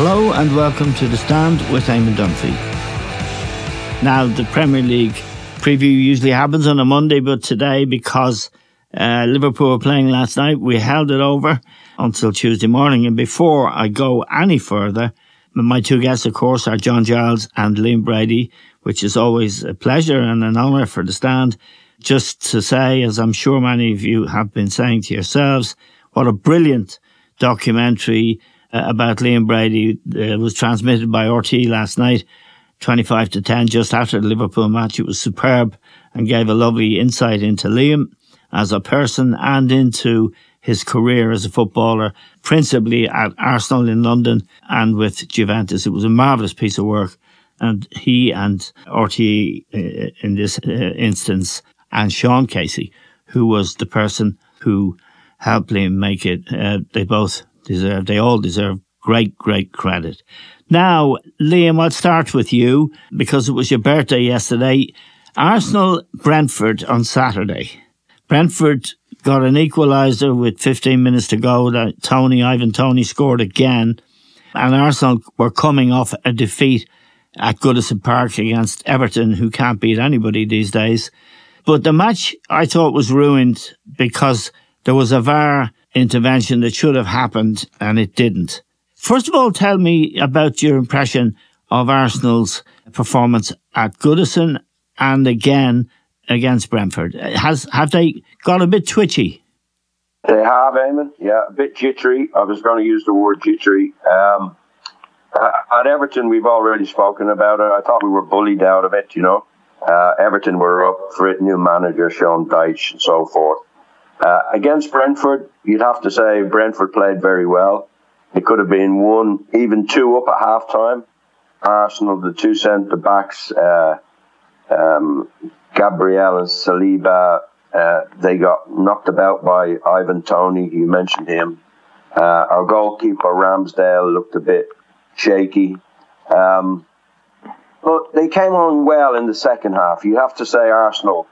Hello and welcome to The Stand with Eamon Dunphy. Now, the Premier League preview usually happens on a Monday, but today, because uh, Liverpool were playing last night, we held it over until Tuesday morning. And before I go any further, my two guests, of course, are John Giles and Liam Brady, which is always a pleasure and an honour for The Stand. Just to say, as I'm sure many of you have been saying to yourselves, what a brilliant documentary about Liam Brady uh, was transmitted by RTÉ last night, 25 to 10, just after the Liverpool match. It was superb and gave a lovely insight into Liam as a person and into his career as a footballer, principally at Arsenal in London and with Juventus. It was a marvellous piece of work. And he and RTÉ uh, in this uh, instance, and Sean Casey, who was the person who helped Liam make it, uh, they both deserve, they all deserve great, great credit. Now, Liam, I'll start with you because it was your birthday yesterday. Arsenal Brentford on Saturday. Brentford got an equaliser with 15 minutes to go. That Toney, Ivan Toney scored again. And Arsenal were coming off a defeat at Goodison Park against Everton, who can't beat anybody these days. But the match I thought was ruined because there was a VAR intervention that should have happened and it didn't. First of all, tell me about your impression of Arsenal's performance at Goodison and again against Brentford. Has have they got a bit twitchy? They have, Eamon. Yeah, a bit jittery. I was going to use the word jittery. Um, at Everton, we've already spoken about it. I thought we were bullied out of it, you know. Uh, Everton were up for it, new manager, Sean Dyche, and so forth. Uh, against Brentford, you'd have to say Brentford played very well. It could have been one, even two up at half time. Arsenal, the two centre backs, uh, um, Gabriel and Saliba, uh, they got knocked about by Ivan Toney. You mentioned him. Uh, our goalkeeper Ramsdale looked a bit shaky. Um, but they came on well in the second half. You have to say Arsenal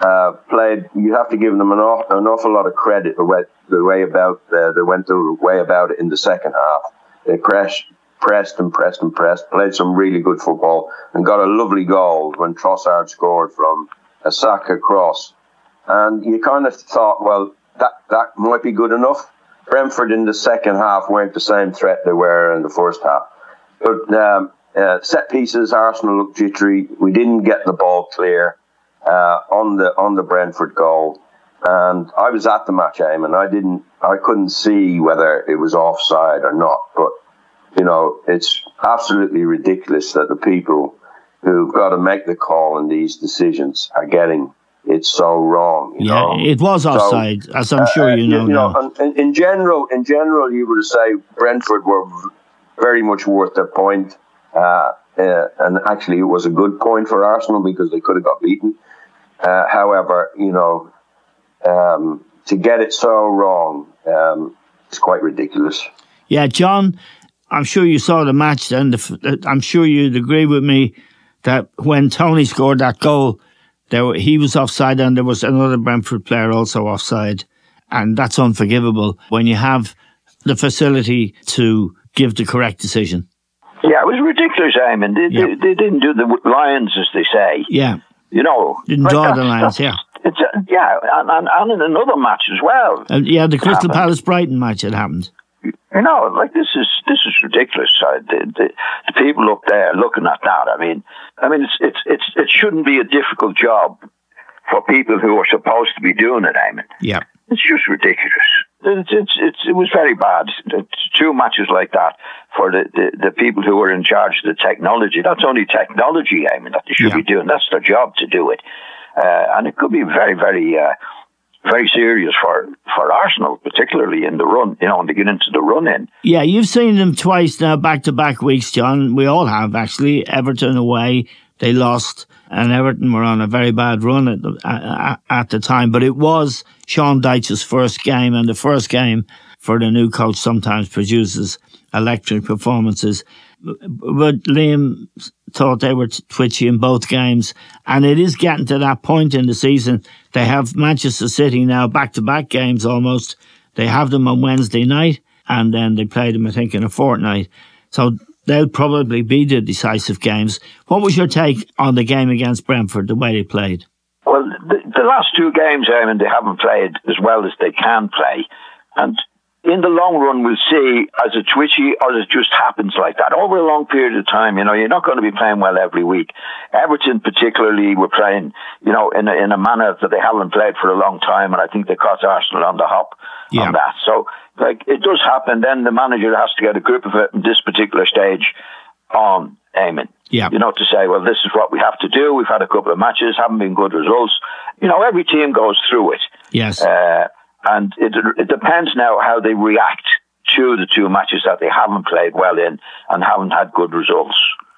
uh, played. You have to give them an, aw- an awful lot of credit the way the way about uh, they went the way about it in the second half. They pressed, pressed and pressed and pressed. Played some really good football and got a lovely goal when Trossard scored from a Saka cross. And you kind of thought, well, that that might be good enough. Brentford in the second half weren't the same threat they were in the first half. But um, uh, set pieces, Arsenal looked jittery. We didn't get the ball clear uh, on the on the Brentford goal, and I was at the match aim, and I didn't, I couldn't see whether it was offside or not. But you know, it's absolutely ridiculous that the people who've got to make the call in these decisions are getting it so wrong. yeah, know? it was offside, so, as I'm sure you know. Uh, you know in, in, general, in general, you would say Brentford were very much worth their point. Uh, uh, and actually, it was a good point for Arsenal because they could have got beaten. Uh, however, you know, um, to get it so wrong, um, it's quite ridiculous. Yeah, John, I'm sure you saw the match, and the, I'm sure you'd agree with me that when Toney scored that goal, there were, he was offside and there was another Brentford player also offside. And that's unforgivable when you have the facility to give the correct decision. Yeah, it was ridiculous, Eamon. They, yeah. they, they, didn't do the lions, as they say. Yeah. You know. Didn't like the lines, yeah. It's a, yeah, and, and, and, in another match as well. Uh, yeah, the Crystal Palace Brighton match, it happened. You know, like this is this is ridiculous. Uh, the, the, the people up there looking at that. I mean, I mean, it's it's it's it shouldn't be a difficult job for people who are supposed to be doing it. I mean, yeah, it's just ridiculous. It's, it's, it's, it was very bad. Two matches like that for the, the, the, people who are in charge of the technology. That's only technology, I mean, that they should yeah. be doing. That's their job to do it. Uh, and it could be very, very, uh, very serious for, for Arsenal, particularly in the run, you know, when they get into the run in. Yeah, you've seen them twice now, back to back weeks, John. We all have, actually. Everton away, they lost, and Everton were on a very bad run at the, at, the time. But it was Sean Dyche's first game, and the first game for the new coach sometimes produces electric performances. But Liam thought they were twitchy in both games, and it is getting to that point in the season. They have Manchester City now back to back games almost. They have them on Wednesday night, and then they play them, I think, in a fortnight. So they'll probably be the decisive games. What was your take on the game against Brentford, the way they played? Well, the, the last two games, I mean, they haven't played as well as they can play. And in the long run, we'll see as a twitchy or it just happens like that over a long period of time. You know, you're not going to be playing well every week. Everton, particularly, were playing, you know, in a, in a manner that they haven't played for a long time, and I think they caught Arsenal on the hop yeah. on that. So, like, it does happen. Then the manager has to get a grip of it in this particular stage on Eamon. Yeah. You know, to say, well, this is what we have to do. We've had a couple of matches, haven't been good results. You know, every team goes through it. Yes. Uh, and it, it depends now how they react to the two matches that they haven't played well in and haven't had good results.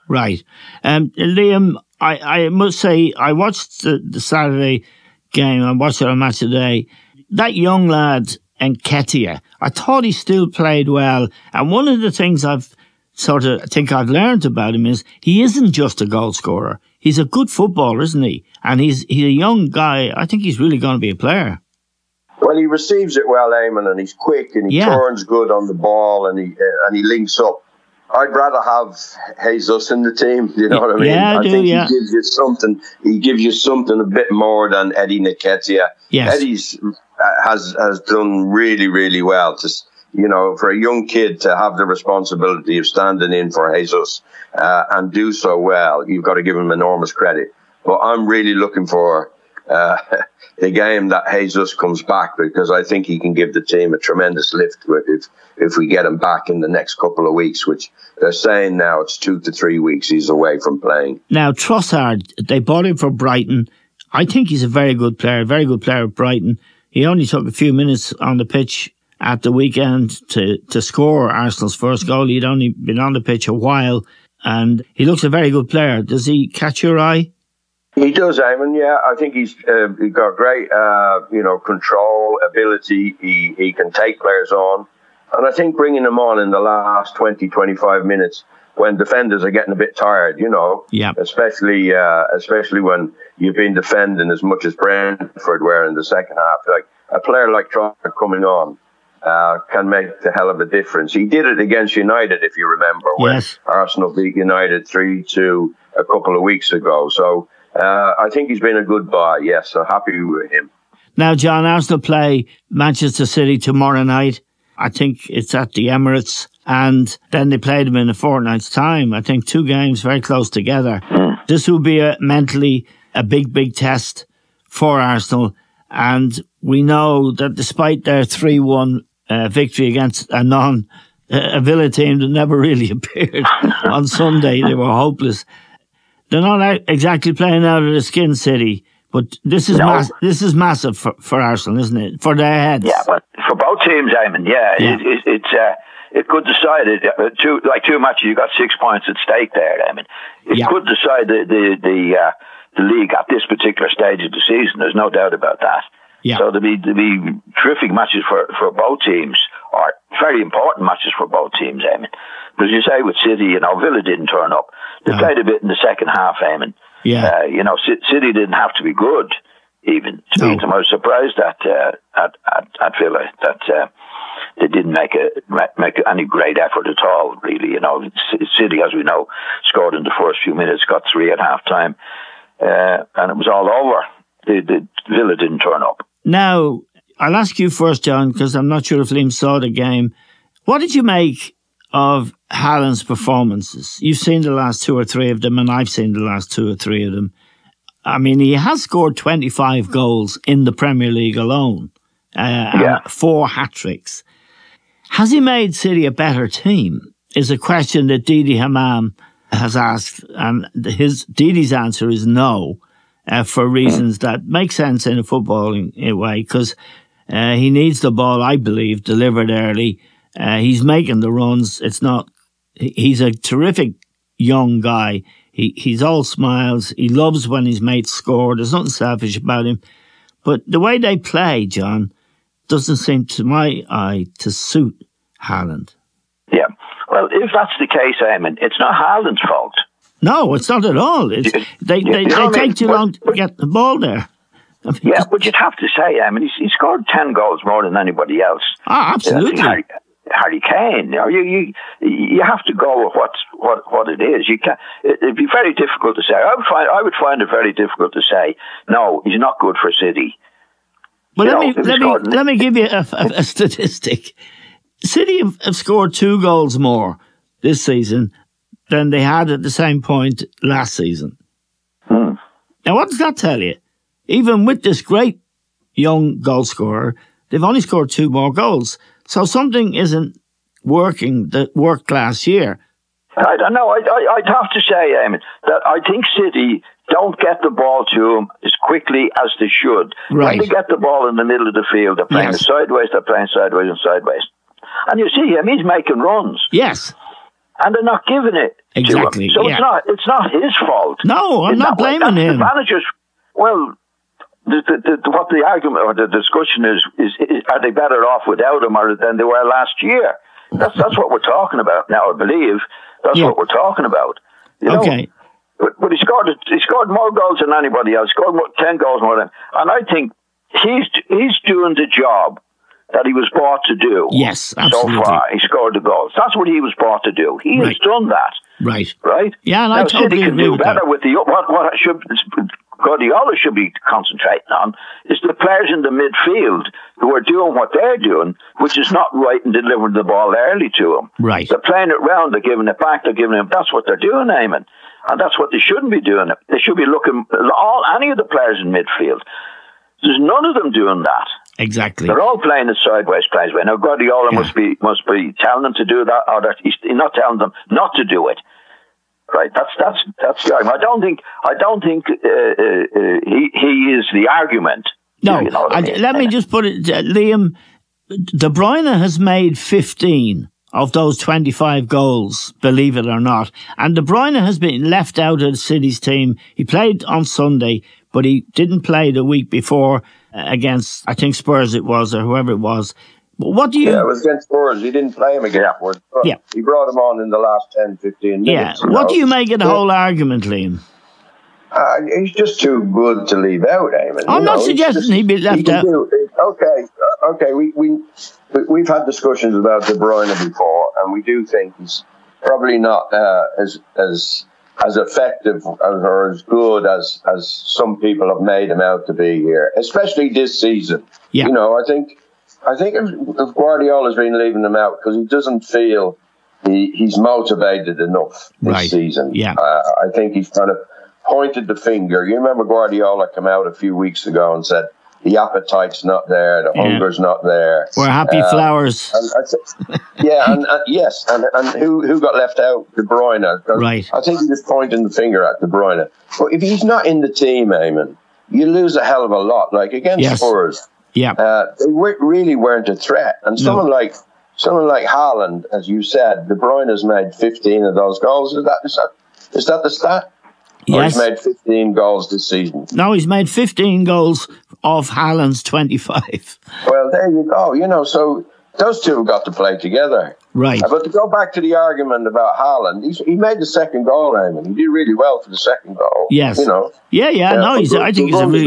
Right. Um, Liam, I, I must say, I watched the, the Saturday game. I watched a match today. That young lad, Nketiah, I thought he still played well. And one of the things I've sort of think I've learned about him is he isn't just a goal scorer. He's a good footballer, isn't he? And he's he's a young guy. I think he's really going to be a player. Well, he receives it well, Eamon, and he's quick and he yeah. turns good on the ball and he uh, and he links up. I'd rather have Jesus in the team. You know what I mean? Yeah, I, I do, think yeah. he gives you something. He gives you something a bit more than Eddie Nketiah. Yes. Eddie's uh, has has done really really well. To you know, for a young kid to have the responsibility of standing in for Jesus uh, and do so well, you've got to give him enormous credit. But I'm really looking for uh, the game that Jesus comes back because I think he can give the team a tremendous lift if if we get him back in the next couple of weeks, which they're saying now it's two to three weeks he's away from playing. Now Trossard, they bought him for Brighton. I think he's a very good player, very good player at Brighton. He only took a few minutes on the pitch at the weekend to, to score Arsenal's first goal. He'd only been on the pitch a while and he looks a very good player. Does he catch your eye? He does, Eamon. Yeah, I think he's uh, got great, uh, you know, control ability. He he can take players on, and I think bringing them on in the last 20, 25 minutes when defenders are getting a bit tired, you know, yeah, especially uh, especially when you've been defending as much as Brentford were in the second half. Like a player like Trossard coming on uh, can make the hell of a difference. He did it against United, if you remember, when yes. Arsenal beat United three two a couple of weeks ago. So uh, I think he's been a good buy. Yes, I'm happy with him. Now, John, Arsenal play Manchester City tomorrow night. I think it's at the Emirates, and then they play them in a fortnight's time. I think two games very close together. Mm. This will be a mentally a big, big test for Arsenal, and we know that despite their three-one uh, victory against a non a Villa team that never really appeared on Sunday, they were hopeless. They're not exactly playing out of the skin city, but this is no. mass- this is massive for, for Arsenal, isn't it? For their heads. Yeah, but for both teams, Eamon, yeah, yeah. It, it, it's uh, it could decide it. Uh, two like two matches, you got six points at stake there. I mean, it yeah. could decide the the the, uh, the league at this particular stage of the season. There's no doubt about that. Yeah. So there'll be, there'll be terrific matches for, for both teams, or very important matches for both teams, Because you say with City, you know, Villa didn't turn up. They No. played a bit in the second half, Eamon. Yeah. Uh, you know, City didn't have to be good, even to No. them. I was surprised at uh, at, at at Villa that uh, they didn't make a make any great effort at all. Really, you know, City, as we know, scored in the first few minutes, got three at half time, uh, and it was all over. The, the Villa didn't turn up. Now, I'll ask you first, John, because I'm not sure if Liam saw the game. What did you make of Haaland's performances? You've seen the last two or three of them, and I've seen the last two or three of them. I mean, he has scored 25 goals in the Premier League alone, uh, Yeah. four hat tricks. Has he made City a better team? Is a question that Didi Hamann has asked, and his Didi's answer is no, uh, for reasons that make sense in a footballing uh, way, because uh, he needs the ball, I believe, delivered early. Uh, he's making the runs. It's not. He- He's a terrific young guy. He he's all smiles. He loves when his mates score. There's nothing selfish about him. But the way they play, John, doesn't seem to my eye to suit Haaland. Yeah. Well, if that's the case, Eamon, it's not Haaland's fault. No, it's not at all. It's, they You- they, you know they what take too But- long to but- get the ball there. I mean, Yeah, but you'd have to say, I mean, he's, he scored 10 goals more than anybody else. ah, absolutely. Harry, Harry Kane. You, know, you you you have to go with what what what it is. You can it, It'd be very difficult to say. I would find I would find it very difficult to say. No, he's not good for City. Well, you let know, me let me let me give you a, a, a statistic. City have, have scored two goals more this season than they had at the same point last season. Hmm. Now, what does that tell you? Even with this great young goal scorer, they've only scored two more goals. So something isn't working that worked last year. I don't know. I, I, I'd have to say, Eamon, that I think City don't get the ball to him as quickly as they should. Right. When they get the ball in the middle of the field, they're playing Yes. sideways, they're playing sideways and sideways. And you see him, he's making runs, Yes, and they're not giving it Exactly, to him. So yeah. it's not it's not his fault. No, I'm It's not blaming that's him. The managers, well, the, the, what the argument or the discussion is, is, is, are they better off without him or than they were last year? That's that's what we're talking about now. I believe that's Yeah. what we're talking about. You know? okay. But, but he scored he scored more goals than anybody else. Scored more, ten goals more than, and I think he's he's doing the job that he was brought to do. Yes, absolutely. So far, he scored the goals. That's what he was brought to do. He has done that Right. right? Yeah, and now, I totally City can agree do better that. with the what what should Guardiola should be concentrating on is the players in the midfield who are doing what they're doing, which is not right and delivering the ball early to them. Right. They're playing it round, they're giving it back, they're giving it. That's what they're doing, Eamon. And that's what they shouldn't be doing. They should be looking all any of the players in midfield. There's none of them doing that. Exactly. They're all playing it sideways, plays way. Now Guardiola Yeah. must be must be telling them to do that, or that he's not telling them not to do it. Right? That's that's that's the argument. I don't think I don't think uh, uh, uh, he he is the argument. No, You know I mean? let me just put it, uh, Liam. De Bruyne has made 15 of those 25 goals, believe it or not. And De Bruyne has been left out of the City's team. He played on Sunday, but he didn't play the week before uh, against, I think Spurs it was, or whoever it was. What do you, Yeah, it was against Spurs. He didn't play him again Yeah. But Yeah. He brought him on in the last 10, 15 yeah, minutes. what do you make of the Yeah. whole argument, Liam? Uh, he's just too good to leave out, Eamon. I'm you not know, suggesting just- he'd be left he out. do- okay, uh, okay. We we we- we've had discussions about De Bruyne before, and we do think he's probably not uh, as as as effective as, or as good as as some people have made him out to be here, especially this season. Yeah. You know, I think I think if, if Guardiola's been leaving them out because he doesn't feel he, he's motivated enough this Right. season. Yeah. Uh, I think he's kind of pointed the finger. You remember Guardiola came out a few weeks ago and said the appetite's not there, the Yeah. hunger's not there. We're happy Uh, flowers. And yeah, and, and yes, and, and who who got left out? De Bruyne. Right. I think he was pointing the finger at De Bruyne. But if he's not in the team, Eamon, you lose a hell of a lot. Like against Yes. Spurs, Yeah. uh, they were, really weren't a threat. And No. someone like someone like Haaland, as you said, De Bruyne has made 15 of those goals. Is that is that, is that the stat? Or Yes. he's made 15 goals this season. No, he's made 15 goals off Haaland's 25. Well, there you go. You know, so those two have got to play together. Right. But to go back to the argument about Haaland, he's, he made the second goal, Eamon. He did really well for the second goal. Yes. You know. Yeah, yeah, no, he's, good- I think he's a good really.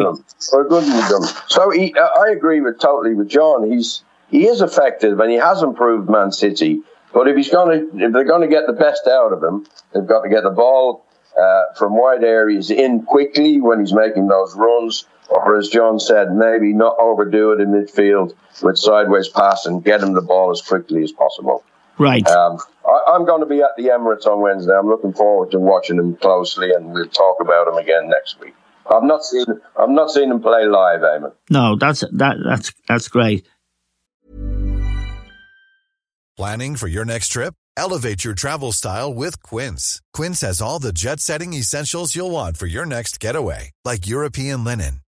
Good with them. So he, uh, I agree with totally with John. He's he is effective and he has improved Man City. But if he's going to, if they're going to get the best out of him, they've got to get the ball uh, from wide areas in quickly when he's making those runs. Or as John said, maybe not overdo it in midfield with sideways pass and get him the ball as quickly as possible. Right. Um, I, I'm going to be at the Emirates on Wednesday. I'm looking forward to watching him closely, and we'll talk about him again next week. I've not seen I've not seen him play live, Eamon. no, that's that that's that's great. Planning for your next trip? Elevate your travel style with Quince. Quince has all the jet setting essentials you'll want for your next getaway, like European linen,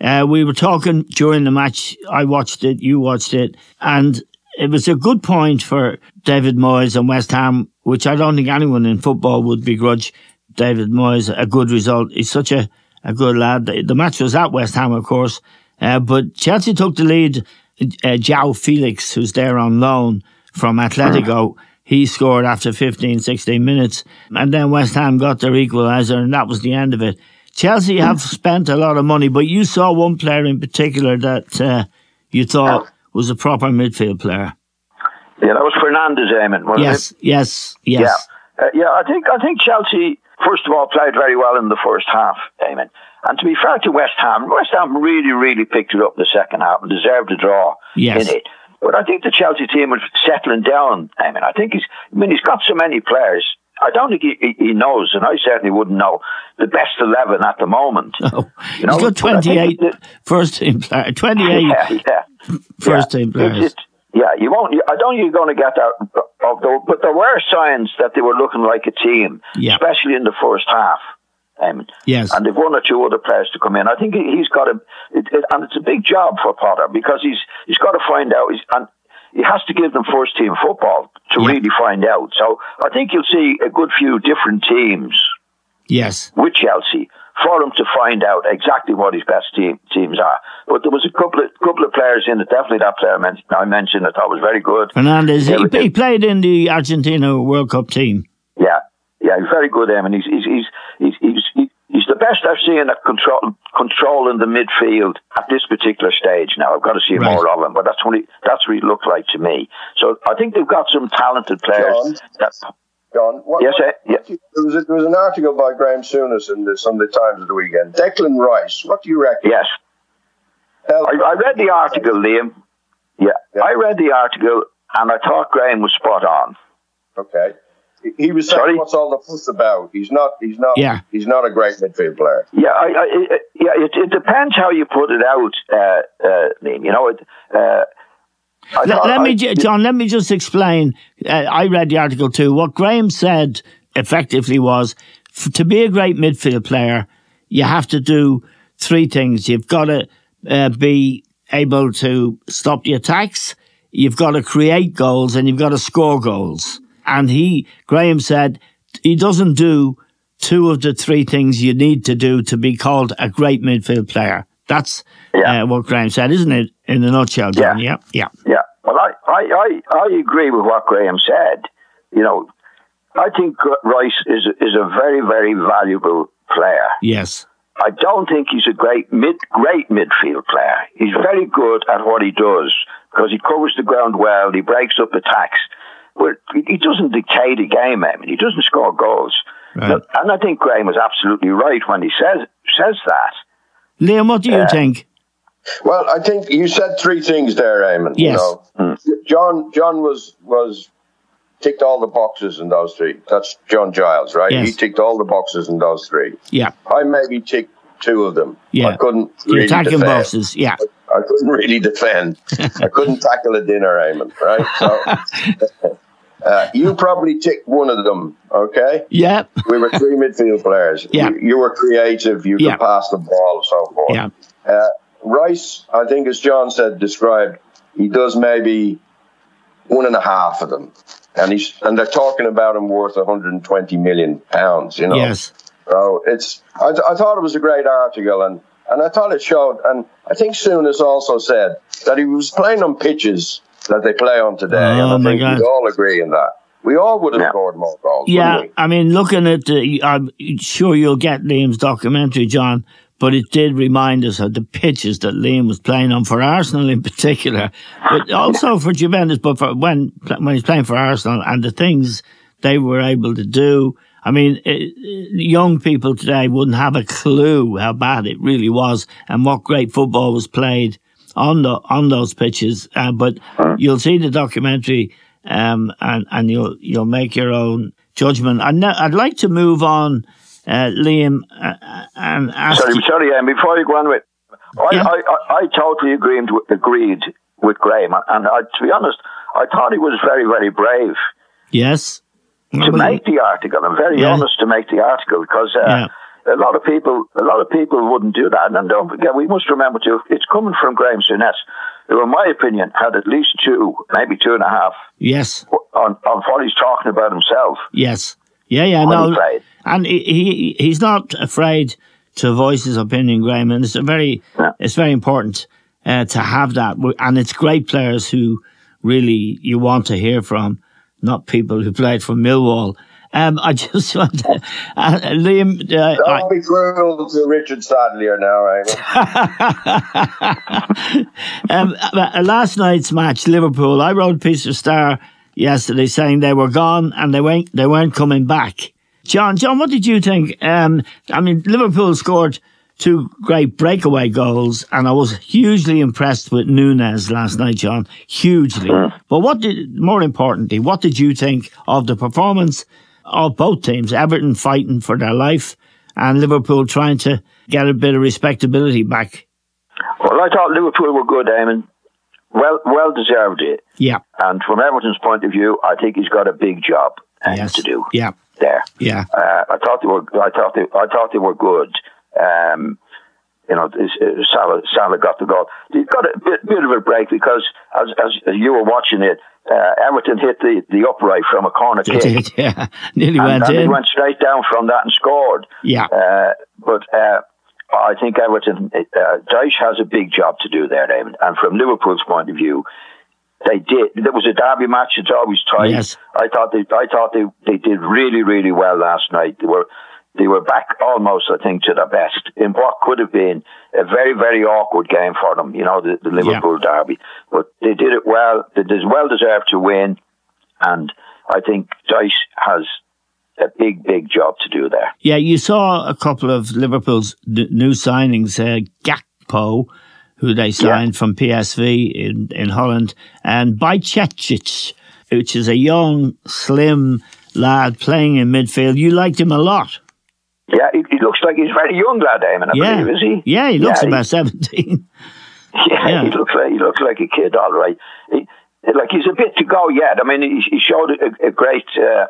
Uh, we were talking during the match. I watched it, you watched it, and it was a good point for David Moyes and West Ham, which I don't think anyone in football would begrudge David Moyes a good result. He's such a, a good lad. The, match was at West Ham, of course, uh, but Chelsea took the lead. Uh, João Felix, who's there on loan from Atletico, he scored after 15, 16 minutes, and then West Ham got their equaliser, and that was the end of it. Chelsea have spent a lot of money, but you saw one player in particular that uh, you thought was a proper midfield player. Yeah, that was Fernandez, Eamon, wasn't Yes, it? yes, yes. Yeah, uh, yeah. I think I think Chelsea first of all played very well in the first half, Eamon. And to be fair to West Ham, West Ham really, really picked it up in the second half and deserved a draw Yes. in it. But I think the Chelsea team was settling down. Eamon. I think he's. I mean, he's got so many players. I don't think he, he knows, and I certainly wouldn't know the best eleven at the moment. Oh, You know, he's got but 28 that- first team player, 28 Yeah, yeah. first yeah. team players. just- yeah, you won't. I don't. think You're going to get that. Of the, but there were signs that they were looking like a team, Yeah. especially in the first half. Um, Yes. and they've one or two other players to come in. I think he- he's got a, it, it, and it's a big job for Potter because he's he's got to find out. He's, and he has to give them first team football to Yeah. really find out. So I think you'll see a good few different teams Yes. with Chelsea for him to find out exactly what his best team, teams are. But there was a couple of couple of players in it. Definitely that player I mentioned, I mentioned I thought was very good. Fernandez, he, he played in the Argentina World Cup team. Yeah, yeah, he's very good. Um, and he's he's he's he's he's, he- he's the best I've seen a control control in the midfield at this particular stage. Now I've got to see Right. more of him, but that's what he, that's what he looked like to me. So I think they've got some talented players. John? That, John, what, Yes, what- eh, yeah. There was, a, there was an article by Graham Souness in the Sunday Times of the weekend. Declan Rice, what do you reckon? yes, Tell- I, I read the article, Liam. Yeah, Yeah. I read the article, and I thought Graham was spot on. Okay. He- He was saying, Sorry? "What's all the fuss about? He's not. He's not. Yeah. He's not a great midfield player." Yeah, I, I, it, yeah. It, it depends how you put it out, uh, uh, Liam. You know, it, uh, I Let, let me, I- John, let me just explain. Uh, I read the article too. What Graham said effectively was f- to be a great midfield player, you have to do three things. You've got to uh, be able to stop the attacks, you've got to create goals, and you've got to score goals. And he, Graham said, he doesn't do two of the three things you need to do to be called a great midfield player. That's Yeah. uh, what Graham said, isn't it? In a nutshell, John. Yeah, yeah. Yeah. Well, I, I, I, I agree with what Graham said. You know, I think Rice is is a very, very valuable player. Yes. I don't think he's a great mid great midfield player. He's very good at what he does because he covers the ground well. He breaks up attacks. But he he doesn't dictate a game. I mean, he doesn't score goals. Right. And I think Graham was absolutely right when he says says that. Liam, what do you think? Well, I think you said three things there, Eamon. You Yes. know, hmm. John. John was was ticked all the boxes in those three. That's John Giles, right? Yes. He ticked all the boxes in those three. Yeah. I maybe ticked two of them. Yeah. I couldn't The really attacking defend. boxes. Yeah. I couldn't really defend. I couldn't tackle a dinner, Eamon. Right? So, uh, you probably ticked one of them. Okay. Yeah. We were three midfield players. Yeah. You, you were creative. You Yeah. could pass the ball, and so forth. Yeah. Uh, Rice, I think, as John said, described, he does maybe one and a half of them, and he's and they're talking about him worth 120 million pounds. You know. Yes. So it's. I, I thought it was a great article, and and I thought it showed, and I think Souness also said that he was playing on pitches that they play on today, Oh, and my I think God. we all agree in that. We all would have Yeah. scored more goals. Yeah. we? I mean, looking at the, I'm sure you'll get Liam's documentary, John, but it did remind us of the pitches that Liam was playing on for Arsenal in particular, but also for Juventus, but for when, when he's playing for Arsenal and the things they were able to do. I mean, eh, eh, young people today wouldn't have a clue how bad it really was and what great football was played on the on those pitches. Uh, but you'll see the documentary, um, and and you'll you'll make your own judgment. I'd, I'd like to move on, uh, Liam, uh, and ask. Sorry, you- sorry, Ian, before you go on with, I, Yeah. I, I, I totally agreed with, agreed with Graham, and I, to be honest, I thought he was very, very brave yes. To make the article. I'm very Yeah. honest to make the article because uh, a lot of people, a lot of people wouldn't do that. And don't forget, we must remember too, it's coming from Graham Souness, who, in my opinion, had at least two, maybe two and a half Yes. on, on what he's talking about himself. Yes. Yeah, yeah, no. And he, he he's not afraid to voice his opinion, Graham, and it's a very Yeah. it's very important uh, to have that. And it's great players who really you want to hear from, not people who played for Millwall. Um, I just want to, uh, Liam. Uh, I- Don't be cruel to Richard Sadlier now, Eamon. um, uh, last night's match, Liverpool. I wrote a piece of Star yesterday saying they were gone and they weren't they weren't coming back. John, John, what did you think? Um, I mean, Liverpool scored two great breakaway goals, and I was hugely impressed with Núñez last night, John. Hugely. But what did, more importantly, what did you think of the performance of both teams? Everton fighting for their life, and Liverpool trying to get a bit of respectability back. Well, I thought Liverpool were good, Eamon. Well, well deserved it. Yeah. And from Everton's point of view, I think he's got a big job uh, Yes. to do Yeah. there. Yeah. Uh, I thought they were. I thought they. I thought they were good. Um, you know, Salah, Salah got the goal. They got a bit, bit of a break because, as, as, as you were watching it, uh, Everton hit the, the upright from a corner kick, did, yeah. Nearly and, went and they in. went straight down from that and scored. yeah. Uh, but uh, I think Everton, uh, Dyche has a big job to do there, David. And from Liverpool's point of view, they did. There was a derby match. It's always tight. Yes. I thought they, I thought they, they did really, really well last night. They were, they were back almost, I think, to their best in what could have been a very, very awkward game for them, you know, the, the Liverpool yeah. derby. But they did it well. They did well deserved to win. And I think Dyche has a big, big job to do there. Yeah, you saw a couple of Liverpool's new signings, uh, Gakpo, who they signed yeah. from PSV in, in Holland, and Bajcetic, which is a young, slim lad playing in midfield. You liked him a lot. Yeah, he, he looks like he's very young lad, Eamon, I yeah. believe, is he? Yeah, he looks yeah, about he, 17. Yeah, yeah, he looks like he looks like a kid, all right. He, like he's a bit to go yet. I mean, he, he showed a, a great. Uh,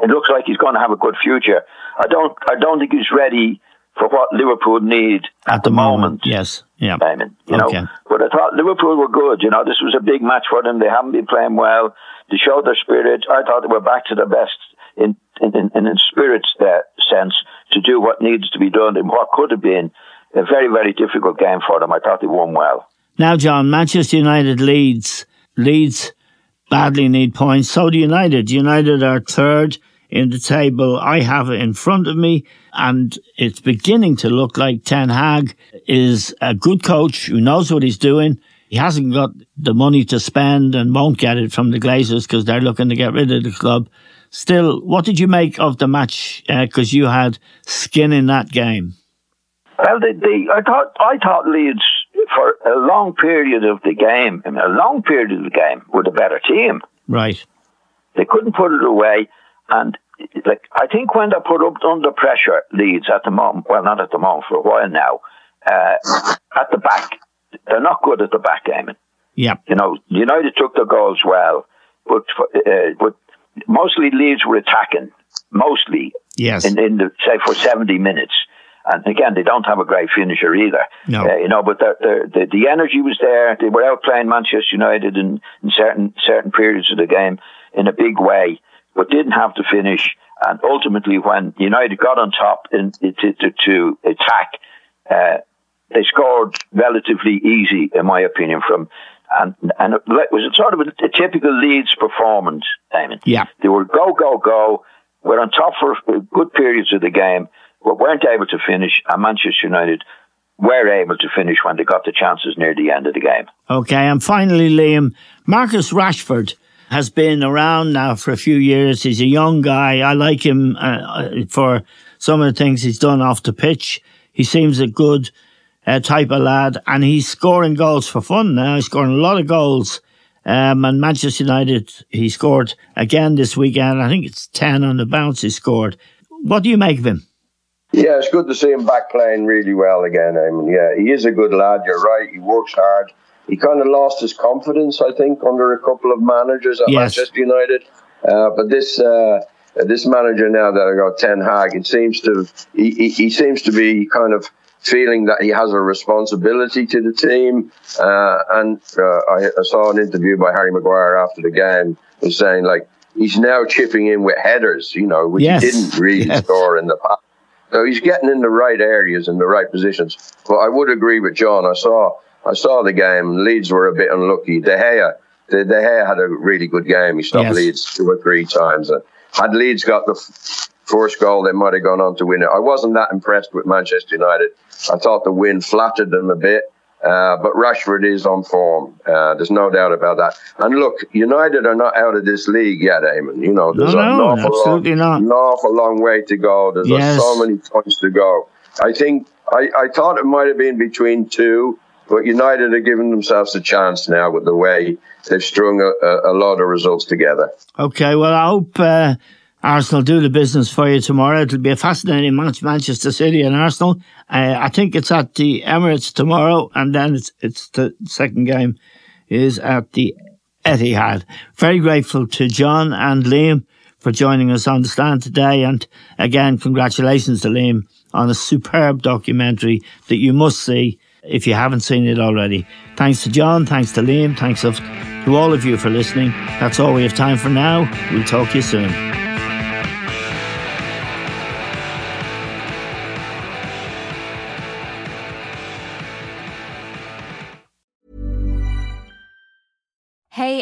it looks like he's going to have a good future. I don't. I don't think he's ready for what Liverpool need at, at the, the moment, moment. Yes. Yeah. Diamond, you okay. know, but I thought Liverpool were good. You know, this was a big match for them. They haven't been playing well. They showed their spirit. I thought they were back to their best in in, in, in spirit's uh, sense to do what needs to be done in what could have been a very very difficult game for them. I thought they won well. Now, John, Manchester United leads Leeds badly need points. So do United. United are third in the table. I have it in front of me, and it's beginning to look like Ten Hag is a good coach who knows what he's doing. He hasn't got the money to spend and won't get it from the Glazers because they're looking to get rid of the club. Still, what did you make of the match? Because uh, you had skin in that game. Well, the, the, I thought I thought Leeds for a long period of the game, I mean, a long period of the game, were the better team. Right. They couldn't put it away, and like I think when they're put up under pressure, Leeds at the moment, well, not at the moment for a while now, uh, at the back, they're not good at the back gaming. Yeah. You know, United took the goals well, but uh, but mostly Leeds were attacking, mostly. Yes. In, in the say for seventy minutes. And again, they don't have a great finisher either. No. Uh, you know, but the, the, the energy was there. They were outplaying Manchester United in, in certain certain periods of the game in a big way, but didn't have to finish. And ultimately, when United got on top in, to, to, to attack, uh, they scored relatively easy, in my opinion, from and and it was a sort of a, a typical Leeds performance. Damon. Yeah, they were go go go. We're on top for good periods of the game, but weren't able to finish. And Manchester United were able to finish when they got the chances near the end of the game. Okay, and finally, Liam, Marcus Rashford has been around now for a few years. He's a young guy. I like him uh, for some of the things he's done off the pitch. He seems a good uh, type of lad, and he's scoring goals for fun now. He's scoring a lot of goals. Um, and Manchester United, he scored again this weekend. I think it's 10 on the bounce he scored. What do you make of him? Yeah, it's good to see him back playing really well again. I mean, yeah, he is a good lad. You're right. He works hard. He kind of lost his confidence, I think, under a couple of managers at yes. Manchester United. Uh, but this uh, this manager now that I got Ten Hag, it seems to he, he, he, seems to be kind of feeling that he has a responsibility to the team. Uh, and uh, I, I, saw an interview by Harry Maguire after the game, was saying like he's now chipping in with headers, you know, which yes. he didn't really yes. score in the past. So he's getting in the right areas and the right positions. But I would agree with John. I saw I saw the game. Leeds were a bit unlucky. De Gea, De, De Gea had a really good game. He stopped yes. Leeds two or three times. And had Leeds got the first goal, they might have gone on to win it. I wasn't that impressed with Manchester United. I thought the win flattered them a bit. Uh, but Rashford is on form. Uh, there's no doubt about that. And look, United are not out of this league yet, Eamon. You know, there's no, no, an, awful absolutely long, not. an awful long way to go. There's yes. so many points to go. I think I, I thought it might have been between two, but United are giving themselves a chance now with the way they've strung a, a, a lot of results together. Okay, well, I hope uh, Arsenal do the business for you tomorrow. It'll be a fascinating match, Manchester City and Arsenal. Uh, I think it's at the Emirates tomorrow, and then it's it's the second game is at the Etihad. Very grateful to John and Liam for joining us on the stand today, and again, congratulations to Liam on a superb documentary that you must see if you haven't seen it already. Thanks to John, thanks to Liam, thanks to all of you for listening. That's all we have time for now. We'll talk to you soon.